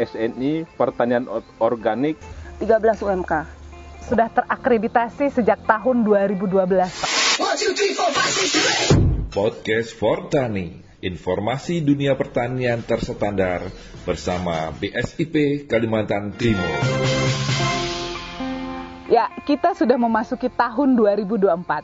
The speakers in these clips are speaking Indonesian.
SNI Pertanian Organik 13 UMK. Sudah terakreditasi sejak tahun 2012. Podcast Fortani, informasi dunia pertanian terstandar bersama BSIP Kalimantan Timur. Ya, kita sudah memasuki tahun 2024.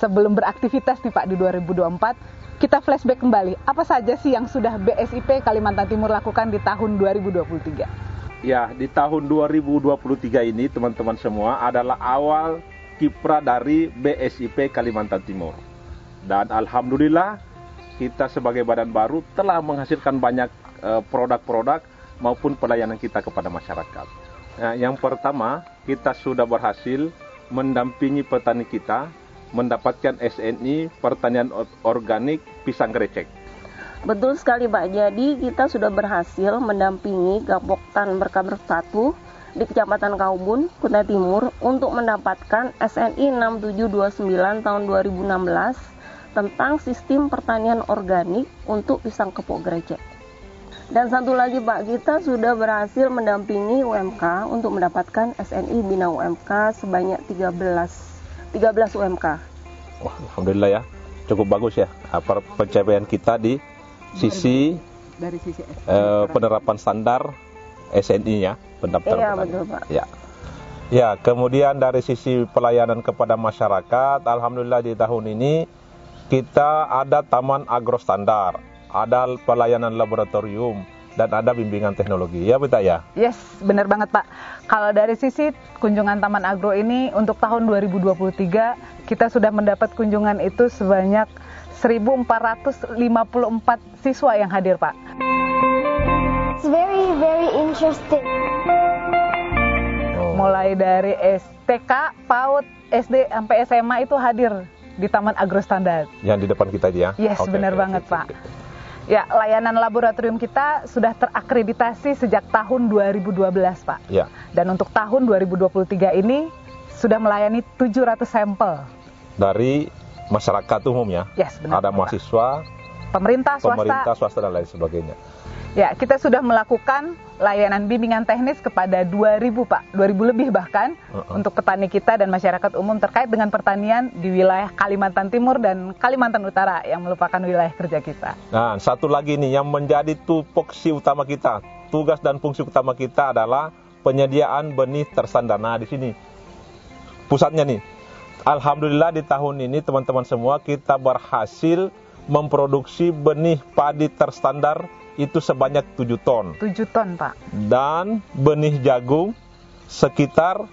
Sebelum beraktivitas nih Pak di 2024, kita flashback kembali. Apa saja sih yang sudah BSIP Kalimantan Timur lakukan di tahun 2023? Ya, di tahun 2023 ini teman-teman semua adalah awal kiprah dari BSIP Kalimantan Timur. Dan alhamdulillah kita sebagai badan baru telah menghasilkan banyak eh, produk-produk maupun pelayanan kita kepada masyarakat. Nah, yang pertama, kita sudah berhasil mendampingi petani kita mendapatkan SNI Pertanian Organik Pisang Grecek. Betul sekali Pak, jadi kita sudah berhasil mendampingi Gapoktan Berkabar 1 di Kecamatan Kaubun, Kutai Timur untuk mendapatkan SNI 6729 tahun 2016 tentang sistem pertanian organik untuk pisang kepok grecek. Dan satu lagi Pak, kita sudah berhasil mendampingi UMK untuk mendapatkan SNI Bina UMK sebanyak 13 13 UMK. Wah, alhamdulillah ya. Cukup bagus ya apa pencapaian kita di sisi Dari sisi eh, penerapan standar SNI ya, pendaftaran Iya, betul, Pak. Ya. Ya, kemudian dari sisi pelayanan kepada masyarakat, alhamdulillah di tahun ini kita ada taman agro standar, ada pelayanan laboratorium dan ada bimbingan teknologi. Ya, betul ya? Yes, benar banget Pak. Kalau dari sisi kunjungan Taman Agro ini untuk tahun 2023 kita sudah mendapat kunjungan itu sebanyak 1454 siswa yang hadir Pak. It's very, very interesting. Oh. Mulai dari STK, PAUD, SD sampai SMA itu hadir di Taman Agro Standar. Yang di depan kita itu ya? Yes, Oke, benar oke, banget oke, Pak. oke. Ya, layanan laboratorium kita sudah terakreditasi sejak tahun 2012 Pak. Ya. Dan untuk tahun 2023 ini sudah melayani 700 sampel. Dari masyarakat umum ya? Yes, benar, Ada Pak. mahasiswa, Pemerintah, swasta, pemerintah, swasta dan lain sebagainya. Ya, kita sudah melakukan layanan bimbingan teknis kepada 2000 Pak, 2000 lebih bahkan Uh-uh. untuk petani kita dan masyarakat umum terkait dengan pertanian di wilayah Kalimantan Timur dan Kalimantan Utara yang merupakan wilayah kerja kita. Nah, satu lagi nih yang menjadi tupoksi utama kita, tugas dan fungsi utama kita adalah penyediaan benih tersandar. Nah, di sini pusatnya nih. Alhamdulillah di tahun ini teman-teman semua kita berhasil memproduksi benih padi terstandar itu sebanyak 7 ton 7 ton Pak. dan benih jagung sekitar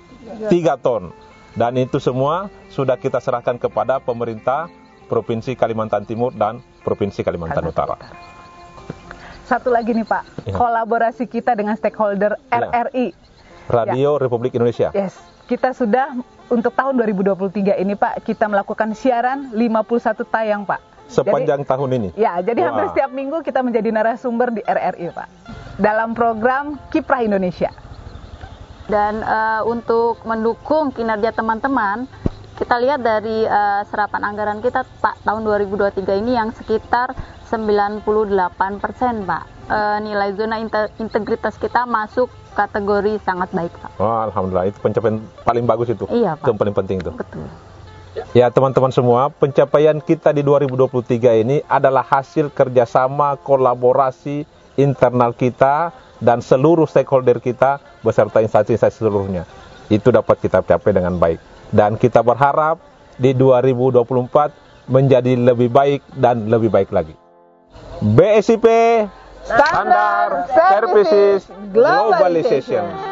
3 ton. Dan itu semua sudah kita serahkan kepada pemerintah Provinsi Kalimantan Timur dan Provinsi Kalimantan Utara. Satu lagi nih Pak, Ya. kolaborasi kita dengan stakeholder Ya. RRI. Radio Republik Indonesia. Yes, kita sudah untuk tahun 2023 ini Pak, kita melakukan siaran 51 tayang Pak. Sepanjang tahun ini. Ya, jadi hampir Wah. setiap minggu kita menjadi narasumber di RRI, Pak. Dalam program Kiprah Indonesia. Dan eh, untuk mendukung kinerja teman-teman, kita lihat dari eh, serapan anggaran kita Pak tahun 2023 ini yang sekitar 98% Pak. Eh, nilai zona inte- integritas kita masuk kategori sangat baik Pak. Wah, alhamdulillah itu pencapaian paling bagus itu. Iya, Pak. Itu yang paling penting itu. Betul. Ya, teman-teman semua, pencapaian kita di 2023 ini adalah hasil kerjasama kolaborasi internal kita dan seluruh stakeholder kita beserta instansi-instansi seluruhnya. Itu dapat kita capai dengan baik. Dan kita berharap di 2024 menjadi lebih baik dan lebih baik lagi. BSIP Standar Services Globalization.